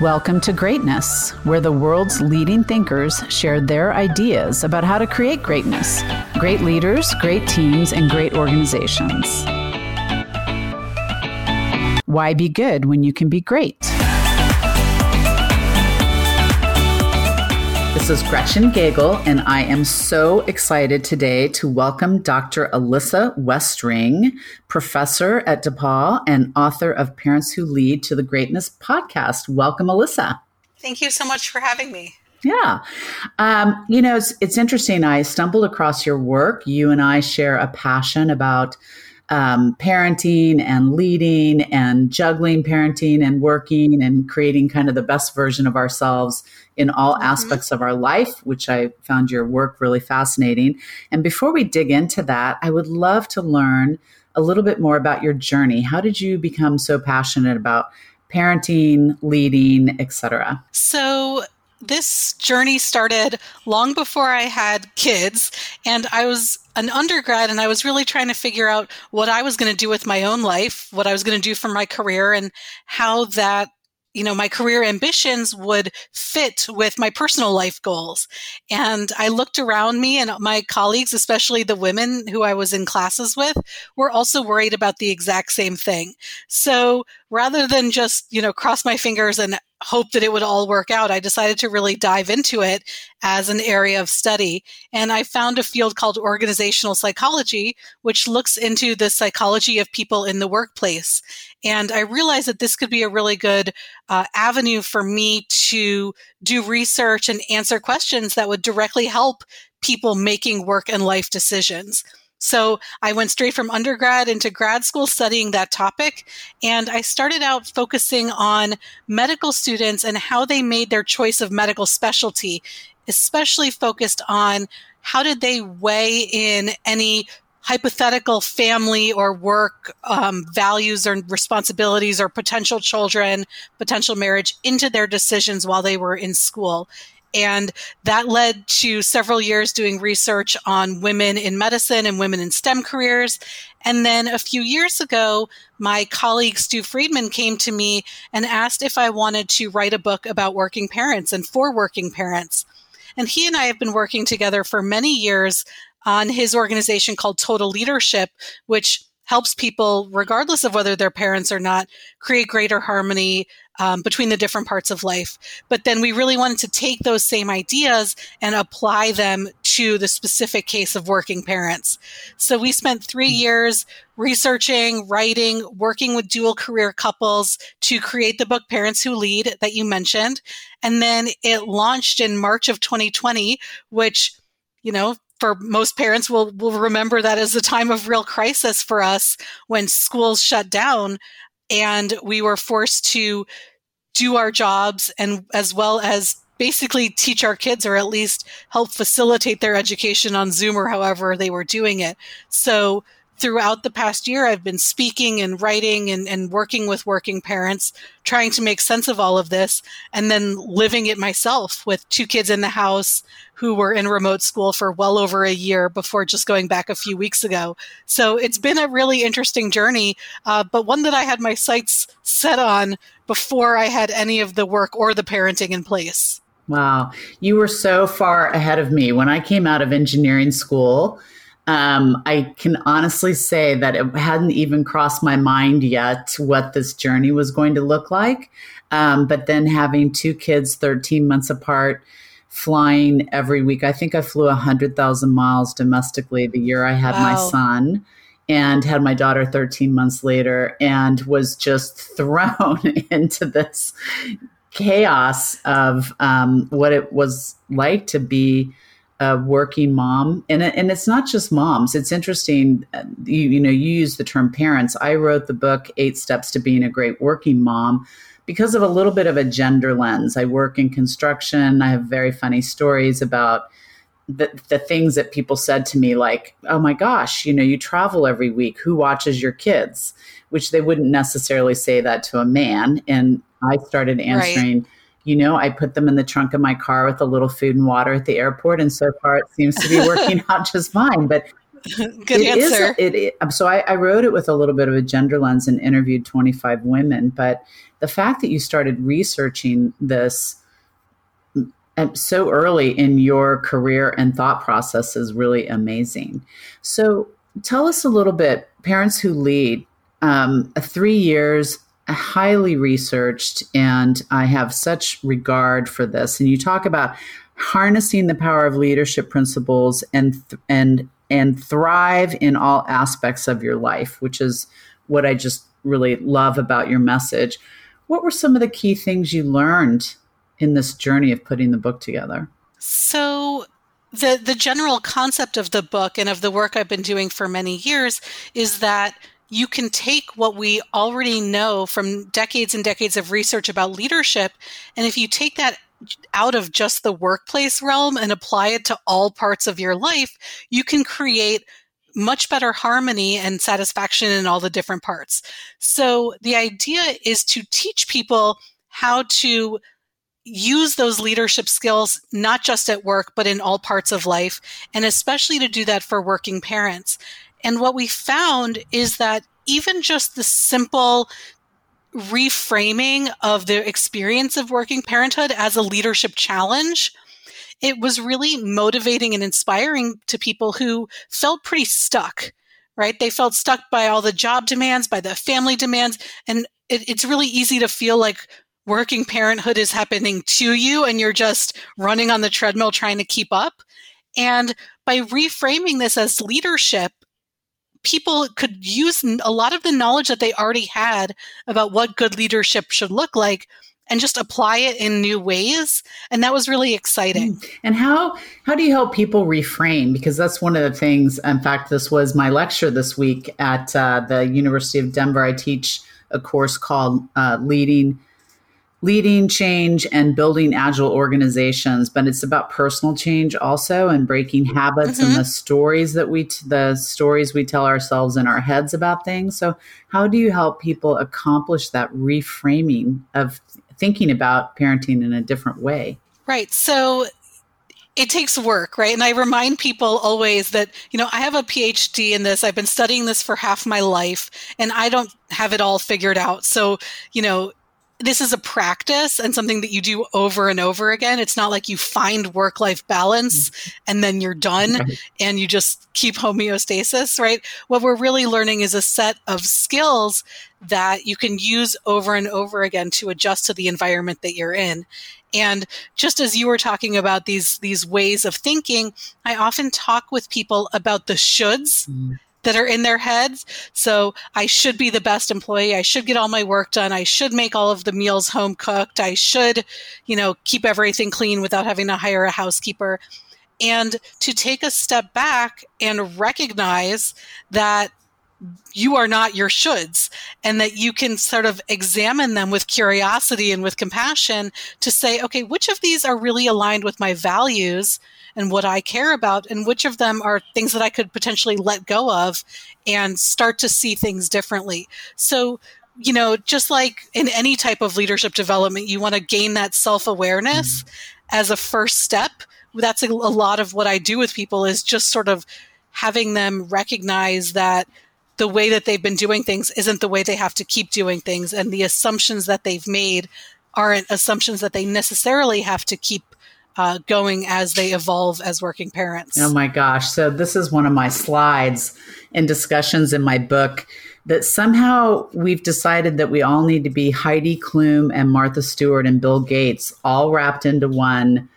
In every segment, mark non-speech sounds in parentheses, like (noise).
Welcome to Greatness, where the world's leading thinkers share their ideas about how to create greatness. Great leaders, great teams, and great organizations. Why be good when you can be great? This is Gretchen Gagel, and I am so excited today to welcome Dr. Alyssa Westring, professor at DePaul and author of Parents Who Lead to the Greatness podcast. Welcome, Alyssa. Thank you so much for having me. Yeah. Um, you know, it's, it's interesting. I stumbled across your work. You and I share a passion about um, parenting and leading and juggling parenting and working and creating kind of the best version of ourselves in all mm-hmm. aspects of our life, which I found your work really fascinating. And before we dig into that, I would love to learn a little bit more about your journey. How did you become so passionate about parenting, leading, etc.? So this journey started long before I had kids, and I was an undergrad and I was really trying to figure out what I was going to do with my own life, what I was going to do for my career, and how that you know, my career ambitions would fit with my personal life goals. And I looked around me and my colleagues, especially the women who I was in classes with, were also worried about the exact same thing. So rather than just, you know, cross my fingers and hope that it would all work out, I decided to really dive into it as an area of study. And I found a field called organizational psychology, which looks into the psychology of people in the workplace. And I realized that this could be a really good uh, avenue for me to do research and answer questions that would directly help people making work and life decisions. So I went straight from undergrad into grad school studying that topic. And I started out focusing on medical students and how they made their choice of medical specialty, especially focused on how did they weigh in any hypothetical family or work um, values or responsibilities or potential children, potential marriage into their decisions while they were in school. And that led to several years doing research on women in medicine and women in STEM careers. And then a few years ago, my colleague Stu Friedman came to me and asked if I wanted to write a book about working parents and for working parents. And he and I have been working together for many years on his organization called Total Leadership, which helps people, regardless of whether they're parents or not, create greater harmony um, between the different parts of life. But then we really wanted to take those same ideas and apply them to the specific case of working parents. So we spent three mm-hmm. years researching, writing, working with dual career couples to create the book Parents Who Lead that you mentioned. And then it launched in March of 2020, which you know, for most parents will will remember that as a time of real crisis for us when schools shut down and we were forced to do our jobs and as well as basically teach our kids or at least help facilitate their education on Zoom or however they were doing it. So throughout the past year, I've been speaking and writing and, and working with working parents, trying to make sense of all of this, and then living it myself with two kids in the house who were in remote school for well over a year before just going back a few weeks ago. So it's been a really interesting journey, uh, but one that I had my sights set on before I had any of the work or the parenting in place. Wow. You were so far ahead of me. When I came out of engineering school, um, I can honestly say that it hadn't even crossed my mind yet what this journey was going to look like. Um, but then having two kids 13 months apart, flying every week, I think I flew 100,000 miles domestically the year I had wow. my son and had my daughter 13 months later and was just (laughs) thrown into this chaos of um, what it was like to be a working mom. And and it's not just moms. It's interesting uh, you, you know you use the term parents. I wrote the book eight steps to being a great working mom because of a little bit of a gender lens. I work in construction. I have very funny stories about the, the things that people said to me like oh my gosh you know you travel every week. Who watches your kids? Which they wouldn't necessarily say that to a man. And i started answering right you know, I put them in the trunk of my car with a little food and water at the airport. And so far, it seems to be working (laughs) out just fine. But Good it answer. Is, it, it, so I, I wrote it with a little bit of a gender lens and interviewed 25 women. But the fact that you started researching this mm, so early in your career and thought process is really amazing. So tell us a little bit, parents who lead, um, three years, highly researched, and I have such regard for this. And you talk about harnessing the power of leadership principles and and and thrive in all aspects of your life, which is what I just really love about your message. What were some of the key things you learned in this journey of putting the book together? So the the general concept of the book and of the work I've been doing for many years is that you can take what we already know from decades and decades of research about leadership and if you take that out of just the workplace realm and apply it to all parts of your life, you can create much better harmony and satisfaction in all the different parts. So the idea is to teach people how to use those leadership skills, not just at work, but in all parts of life, and especially to do that for working parents. And what we found is that even just the simple reframing of the experience of working parenthood as a leadership challenge it was really motivating and inspiring to people who felt pretty stuck right? They felt stuck by all the job demands by the family demands and it, it's really easy to feel like working parenthood is happening to you and you're just running on the treadmill trying to keep up. And by reframing this as leadership people could use a lot of the knowledge that they already had about what good leadership should look like and just apply it in new ways and that was really exciting. Mm. and how how do you help people reframe? Because that's one of the things in fact this was my lecture this week at uh, the university of denver. I teach a course called uh, leading leading change and building agile organizations but it's about personal change also and breaking habits mm-hmm. and the stories that we t- the stories we tell ourselves in our heads about things so how do you help people accomplish that reframing of thinking about parenting in a different way right so it takes work, right? And I remind people always that, you know, I have a PhD in this. I've been studying this for half my life and I don't have it all figured out. So, you know, this is a practice and something that you do over and over again. It's not like you find work life balance mm-hmm. and then you're done and you just keep homeostasis, right? What we're really learning is a set of skills that you can use over and over again to adjust to the environment that you're in. And just as you were talking about these these ways of thinking, I often talk with people about the shoulds. Mm that are in their heads. So I should be the best employee. I should get all my work done. I should make all of the meals home cooked. I should, you know, keep everything clean without having to hire a housekeeper. And to take a step back and recognize that you are not your shoulds and that you can sort of examine them with curiosity and with compassion to say, okay, which of these are really aligned with my values and what I care about, and which of them are things that I could potentially let go of and start to see things differently. So, you know, just like in any type of leadership development, you want to gain that self awareness mm-hmm. as a first step. That's a, a lot of what I do with people is just sort of having them recognize that the way that they've been doing things isn't the way they have to keep doing things and the assumptions that they've made aren't assumptions that they necessarily have to keep uh, going as they evolve as working parents. Oh my gosh. So, this is one of my slides and discussions in my book that somehow we've decided that we all need to be Heidi Klum and Martha Stewart and Bill Gates all wrapped into one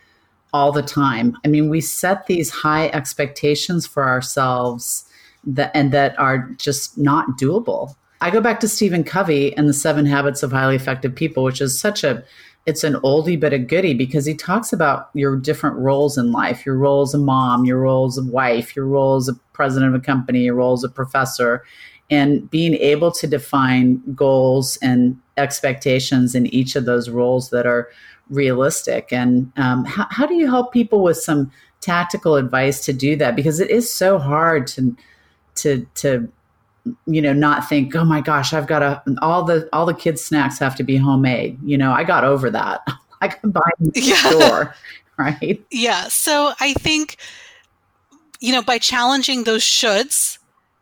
all the time. I mean, we set these high expectations for ourselves that and that are just not doable. I go back to Stephen Covey and the Seven Habits of Highly Effective People, which is such a it's an oldie but a goodie because he talks about your different roles in life your role as a mom your role as a wife your role as a president of a company your role as a professor and being able to define goals and expectations in each of those roles that are realistic and um, how, how do you help people with some tactical advice to do that because it is so hard to to to you know not think oh my gosh i've got to all the all the kids snacks have to be homemade you know i got over that (laughs) i can buy them yeah. store (laughs) right yeah so i think you know, by challenging those shoulds,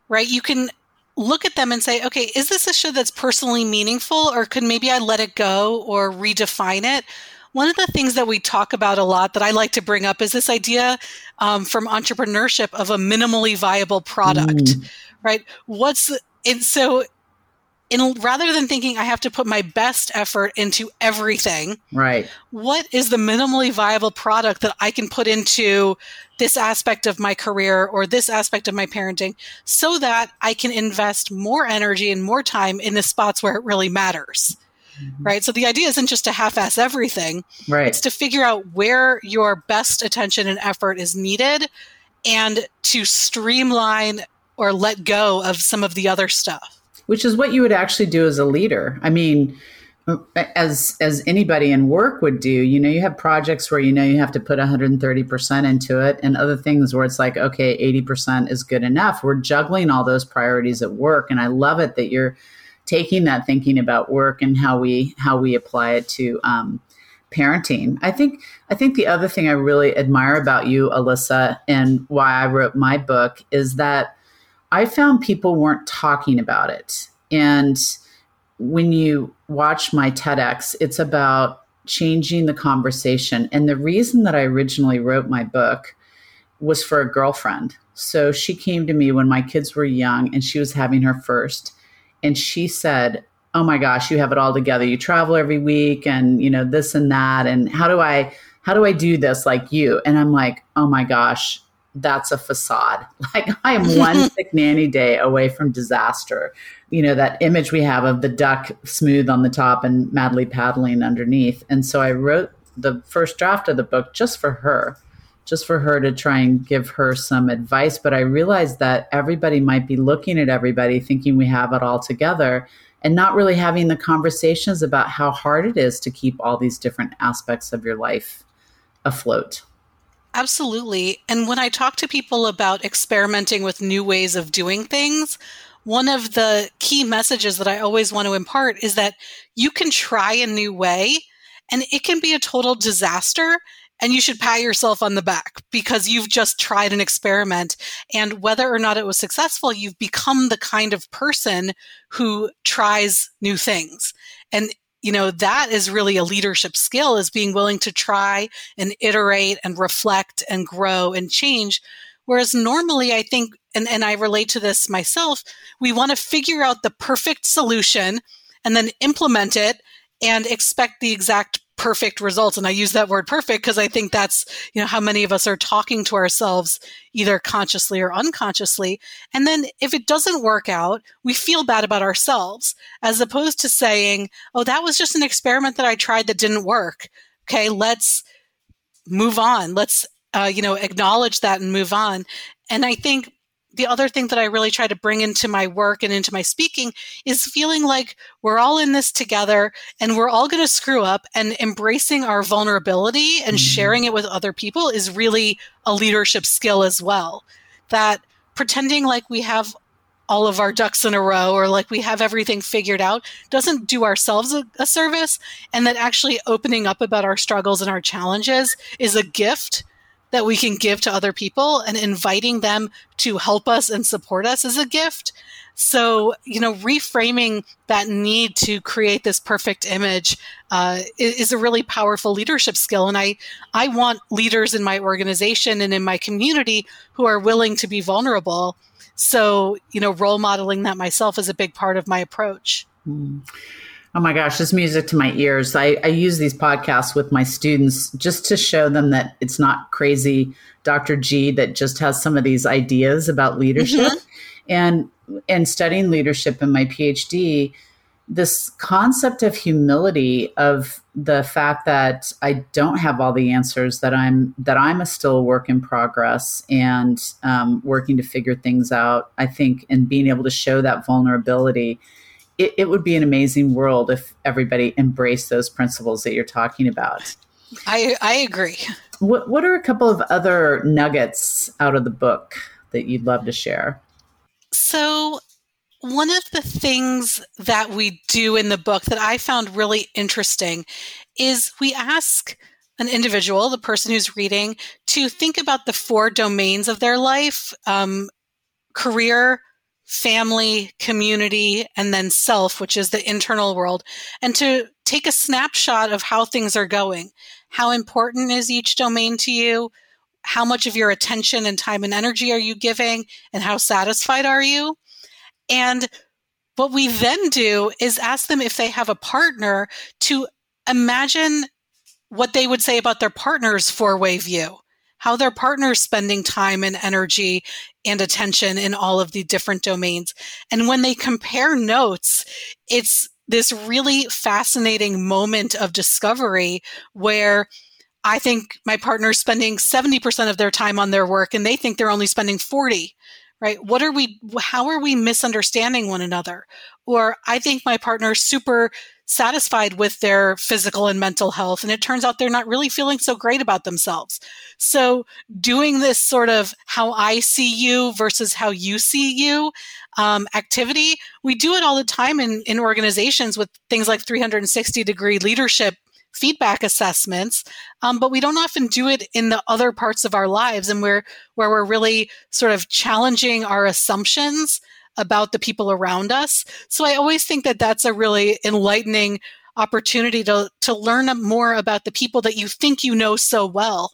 right, you can look at them and say, okay, is this a should that's personally meaningful or could maybe I let it go or redefine it? One of the things that we talk about a lot that I like to bring up is this idea um, from entrepreneurship of a minimally viable product, mm. right? What's and so in rather than thinking I have to put my best effort into everything, right? What is the minimally viable product that I can put into this aspect of my career or this aspect of my parenting so that I can invest more energy and more time in the spots where it really matters? Mm-hmm. Right. So the idea isn't just to half ass everything. Right. It's to figure out where your best attention and effort is needed and to streamline or let go of some of the other stuff which is what you would actually do as a leader. I mean, as as anybody in work would do, you know, you have projects where you know you have to put 130% into it and other things where it's like, okay, 80% is good enough. We're juggling all those priorities at work and I love it that you're taking that thinking about work and how we how we apply it to um, parenting. I think I think the other thing I really admire about you, Alyssa, and why I wrote my book is that I found people weren't talking about it. And when you watch my TEDx, it's about changing the conversation. And the reason that I originally wrote my book was for a girlfriend. So she came to me when my kids were young and she was having her first. And she said, Oh my gosh, you have it all together. You travel every week and, you know, this and that. And how do I, how do I do this like you? And I'm like, Oh my gosh, that's a facade. (laughs) Like I am one (laughs) sick nanny day away from disaster. You know, that image we have of the duck smooth on the top and madly paddling underneath. And so I wrote the first draft of the book just for her, just for her to try and give her some advice. But I realized that everybody might be looking at everybody thinking we have it all together and not really having the conversations about how hard it is to keep all these different aspects of your life afloat. Absolutely. And when I talk to people about experimenting with new ways of doing things, one of the key messages that I always want to impart is that you can try a new way and it can be a total disaster and you should pat yourself on the back because you've just tried an experiment. And whether or not it was successful you've become the kind of person who tries new things. And you know that is really a leadership skill is being willing to try and iterate and reflect and grow and change. Whereas normally i think and, and i relate to this myself we want to figure out the perfect solution and then implement it and expect the exact perfect results. And i use that word perfect because i think that's you know how many of us are talking to ourselves either consciously or unconsciously. And then if it doesn't work out we feel bad about ourselves as opposed to saying oh that was just an experiment that i tried that didn't work. Okay let's move on. Let's uh, you know acknowledge that and move on. And i think the other thing that I really try to bring into my work and into my speaking is feeling like we're all in this together and we're all going to screw up and embracing our vulnerability and mm-hmm. sharing it with other people is really a leadership skill as well. That pretending like we have all of our ducks in a row or like we have everything figured out doesn't do ourselves a, a service and that actually opening up about our struggles and our challenges is a gift that we can give to other people and inviting them to help us and support us is a gift. So, you know, reframing that need to create this perfect image uh, is a really powerful leadership skill. And I, I want leaders in my organization and in my community who are willing to be vulnerable. So, you know, role modeling that myself is a big part of my approach. Mm. Oh my gosh, this music to my ears. I, I use these podcasts with my students just to show them that it's not crazy Dr. G that just has some of these ideas about leadership. Mm-hmm. And and studying leadership in my PhD, this concept of humility of the fact that I don't have all the answers that I'm that I'm a still work in progress and um, working to figure things out. I think and being able to show that vulnerability it, it would be an amazing world if everybody embraced those principles that you're talking about. I, I agree. What, what are a couple of other nuggets out of the book that you'd love to share? So, one of the things that we do in the book that I found really interesting is we ask an individual, the person who's reading, to think about the four domains of their life um, career, family, community, and then self, which is the internal world, and to take a snapshot of how things are going. How important is each domain to you? How much of your attention and time and energy are you giving? And how satisfied are you? And what we then do is ask them if they have a partner to imagine what they would say about their partner's four way view, how their partner's spending time and energy and attention in all of the different domains. And when they compare notes, it's this really fascinating moment of discovery where I think my partner's spending 70% of their time on their work and they think they're only spending 40 right what are we how are we misunderstanding one another or i think my partner's super satisfied with their physical and mental health. And it turns out they're not really feeling so great about themselves. So doing this sort of how I see you versus how you see you um, activity, we do it all the time in, in organizations with things like 360 degree leadership feedback assessments um, but we don't often do it in the other parts of our lives and where where we're really sort of challenging our assumptions about the people around us. So I always think that that's a really enlightening opportunity to, to learn more about the people that you think you know so well.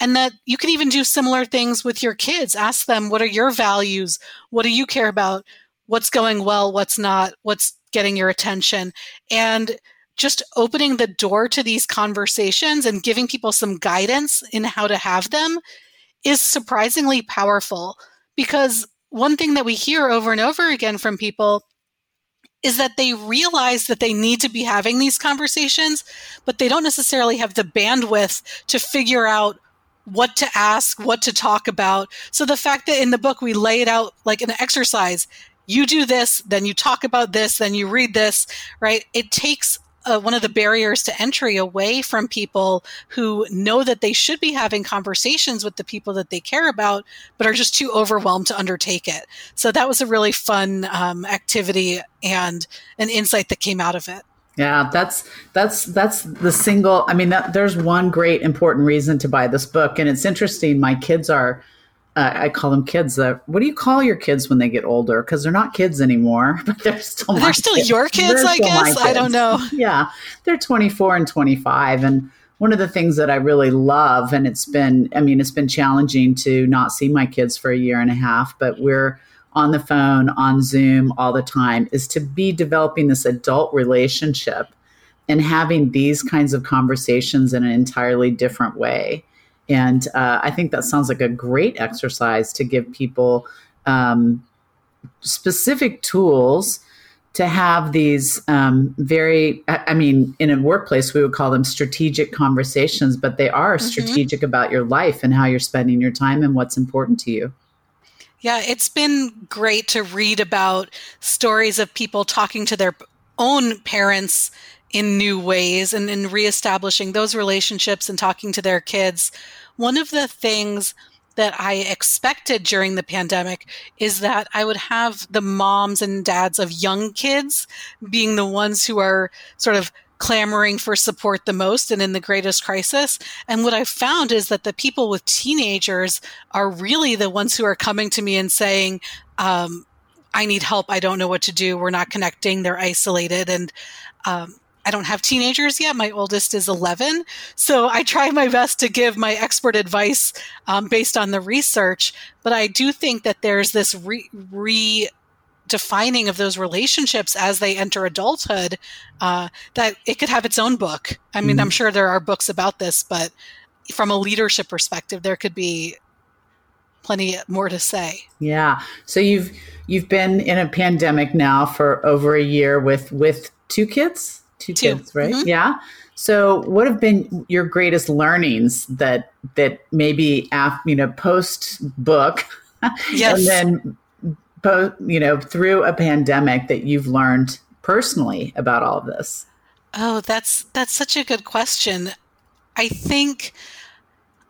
And that you can even do similar things with your kids. Ask them, what are your values? What do you care about? What's going well? What's not? What's getting your attention? And just opening the door to these conversations and giving people some guidance in how to have them is surprisingly powerful because one thing that we hear over and over again from people is that they realize that they need to be having these conversations, but they don't necessarily have the bandwidth to figure out what to ask, what to talk about. So the fact that in the book we lay it out like an exercise, you do this, then you talk about this, then you read this, right? It takes uh, one of the barriers to entry away from people who know that they should be having conversations with the people that they care about, but are just too overwhelmed to undertake it. So that was a really fun um, activity and an insight that came out of it. Yeah, that's that's that's the single. I mean, that, there's one great important reason to buy this book, and it's interesting. My kids are uh, I call them kids. Uh, what do you call your kids when they get older? Because they're not kids anymore, (laughs) but they're still they're still kids. your kids. They're I guess kids. I don't know. (laughs) Yeah, they're 24 and 25, and one of the things that I really love, and it's been, I mean, it's been challenging to not see my kids for a year and a half, but we're on the phone, on Zoom all the time, is to be developing this adult relationship and having these kinds of conversations in an entirely different way and uh, I think that sounds like a great exercise to give people um, specific tools to have these um, very, I mean, in a workplace, we would call them strategic conversations, but they are mm-hmm. strategic about your life and how you're spending your time and what's important to you. Yeah, it's been great to read about stories of people talking to their own parents in new ways and in reestablishing those relationships and talking to their kids. One of the things that I expected during the pandemic is that I would have the moms and dads of young kids being the ones who are sort of clamoring for support the most and in the greatest crisis. And what I've found is that the people with teenagers are really the ones who are coming to me and saying, um, I need help. I don't know what to do. We're not connecting. They're isolated. And um, I don't have teenagers yet. My oldest is 11. So I try my best to give my expert advice um, based on the research. But I do think that there's this re, re- defining of those relationships as they enter adulthood uh, that it could have its own book i mean mm-hmm. i'm sure there are books about this but from a leadership perspective there could be plenty more to say yeah so you've you've been in a pandemic now for over a year with with two kids two, two. kids, right? Mm-hmm. Yeah. So, what have been your greatest learnings that that maybe after you know post book, (laughs) yes. and then post you know through a pandemic that you've learned personally about all of this? Oh, that's that's such a good question. I think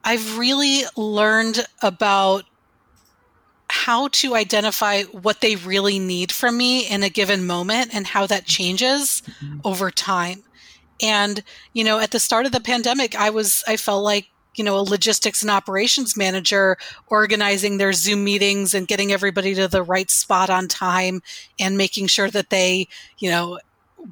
I've really learned about how to identify what they really need from me in a given moment and how that changes mm-hmm. over time. And, you know, at the start of the pandemic, I was, I felt like, you know, a logistics and operations manager organizing their Zoom meetings and getting everybody to the right spot on time and making sure that they, you know,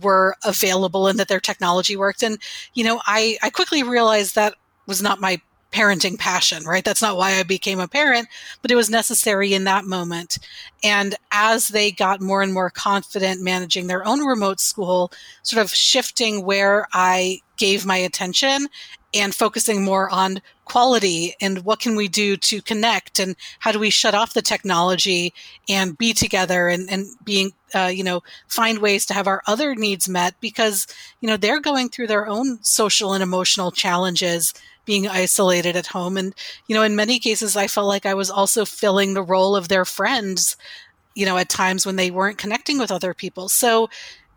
were available and that their technology worked. And, you know, I, I quickly realized that was not my parenting passion, right? That's not why I became a parent, but it was necessary in that moment. And as they got more and more confident managing their own remote school, sort of shifting where I gave my attention and focusing more on quality and what can we do to connect and how do we shut off the technology and be together and, and being uh, you know find ways to have our other needs met because you know they're going through their own social and emotional challenges being isolated at home. And, you know, in many cases, I felt like I was also filling the role of their friends, you know, at times when they weren't connecting with other people. So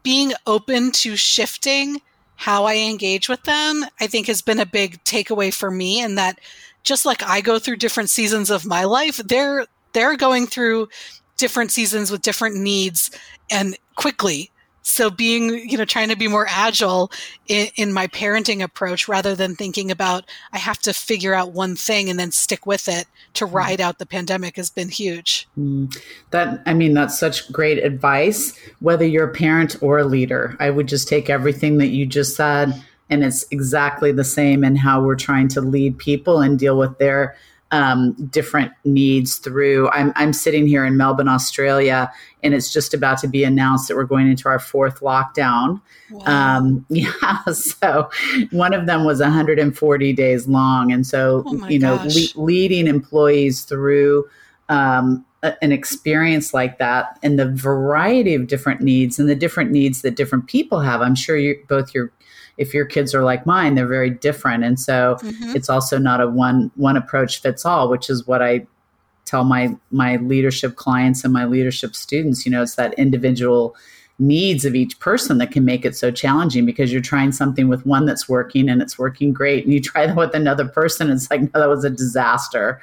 being open to shifting how I engage with them, I think has been a big takeaway for me. And that just like I go through different seasons of my life, they're, they're going through different seasons with different needs and quickly so being, you know, trying to be more agile in, in, my parenting approach rather than thinking about I have to figure out one thing and then stick with it to mm-hmm. ride out the pandemic has been huge. Mm. That I mean, that's such great advice. Whether you're a parent or a leader, I would just take everything that you just said, and it's exactly the same in how we're trying to lead people and deal with their um, different needs through. I'm, I'm sitting here in Melbourne, Australia, and it's just about to be announced that we're going into our fourth lockdown. Wow. Um, (laughs) yeah, so one of them was 140 days long, and so oh you know, le- leading employees through. Um, an experience like that and the variety of different needs and the different needs that different people have i'm sure you both your if your kids are like mine, they're very different. And so mm-hmm. it's also not a one one approach fits all, which is what I tell my my leadership clients and my leadership students. You know, it's that individual needs of each person that can make it so challenging because you're trying something with one that's working and it's working great and you try that with another person it's like no that was a disaster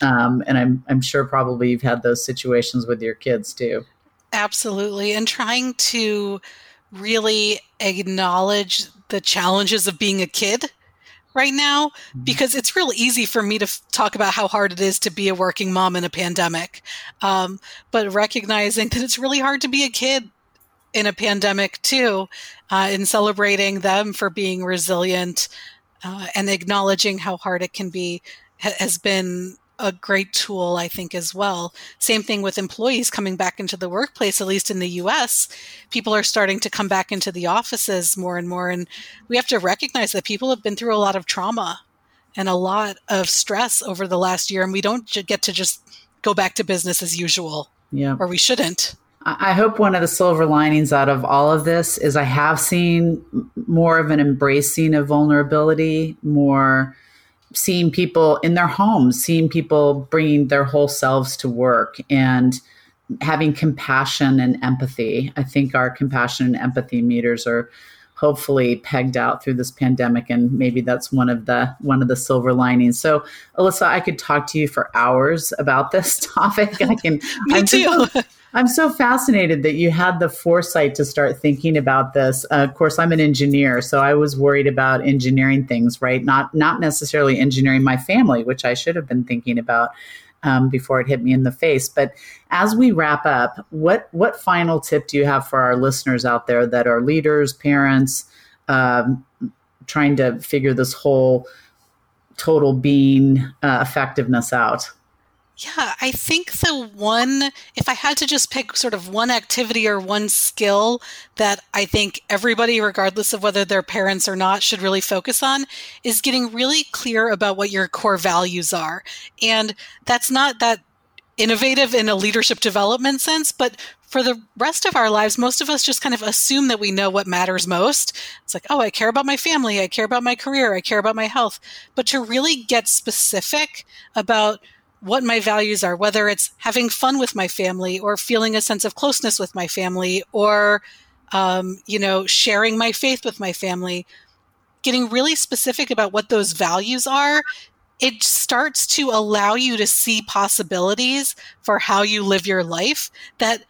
um, and I'm, I'm sure probably you've had those situations with your kids too absolutely and trying to really acknowledge the challenges of being a kid right now mm-hmm. because it's real easy for me to f- talk about how hard it is to be a working mom in a pandemic. Um, but recognizing that it's really hard to be a kid in a pandemic too, uh, and celebrating them for being resilient uh, and acknowledging how hard it can be ha- has been a great tool, I think, as well. Same thing with employees coming back into the workplace, at least in the US. People are starting to come back into the offices more and more. And we have to recognize that people have been through a lot of trauma and a lot of stress over the last year. And we don't get to just go back to business as usual. Yeah. Or we shouldn't. I hope one of the silver linings out of all of this is I have seen more of an embracing of vulnerability, more seeing people in their homes, seeing people bringing their whole selves to work and having compassion and empathy. I think our compassion and empathy meters are hopefully pegged out through this pandemic and maybe that's one of the one of the silver linings so alyssa i could talk to you for hours about this (laughs) topic i can (laughs) me I'm too I'm so fascinated that you had the foresight to start thinking about this. Uh, of course, I'm an engineer, so I was worried about engineering things, right? Not not necessarily engineering my family, which I should have been thinking about um, before it hit me in the face. But as we wrap up, what what final tip do you have for our listeners out there that are leaders, parents, um, trying to figure this whole total being uh, effectiveness out? Yeah, I think the one, if I had to just pick sort of one activity or one skill that I think everybody, regardless of whether they're parents or not, should really focus on, is getting really clear about what your core values are. And that's not that innovative in a leadership development sense, but for the rest of our lives, most of us just kind of assume that we know what matters most. It's like, oh, I care about my family, I care about my career, I care about my health. But to really get specific about what my values are, whether it's having fun with my family or feeling a sense of closeness with my family or, um, you know, sharing my faith with my family, getting really specific about what those values are, it starts to allow you to see possibilities for how you live your life that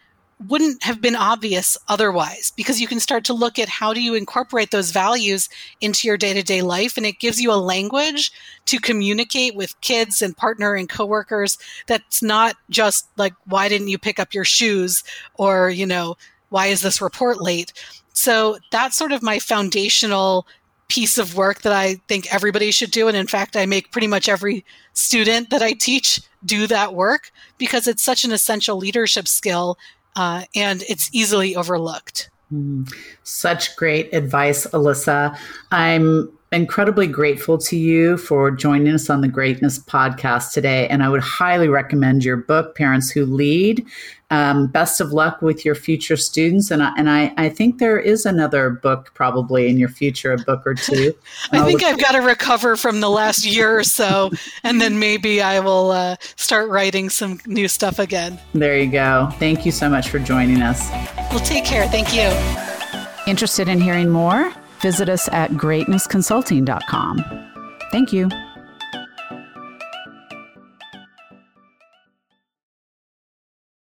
wouldn't have been obvious otherwise because you can start to look at how do you incorporate those values into your day-to-day life and it gives you a language to communicate with kids and partner and coworkers that's not just like why didn't you pick up your shoes or you know why is this report late so that's sort of my foundational piece of work that I think everybody should do. And in fact, I make pretty much every student that I teach do that work because it's such an essential leadership skill uh, and it's easily overlooked. Mm, such great advice, Alyssa. I'm incredibly grateful to you for joining us on the Greatness podcast today. And I would highly recommend your book, Parents Who Lead. Um, best of luck with your future students. And I, and I, I think there is another book probably in your future, a book or two. (laughs) I think I've got to recover from the last year or so, and then maybe I will uh, start writing some new stuff again. There you go. Thank you so much for joining us. Well, take care. Thank you. Interested in hearing more? Visit us at greatnessconsulting.com. Thank you.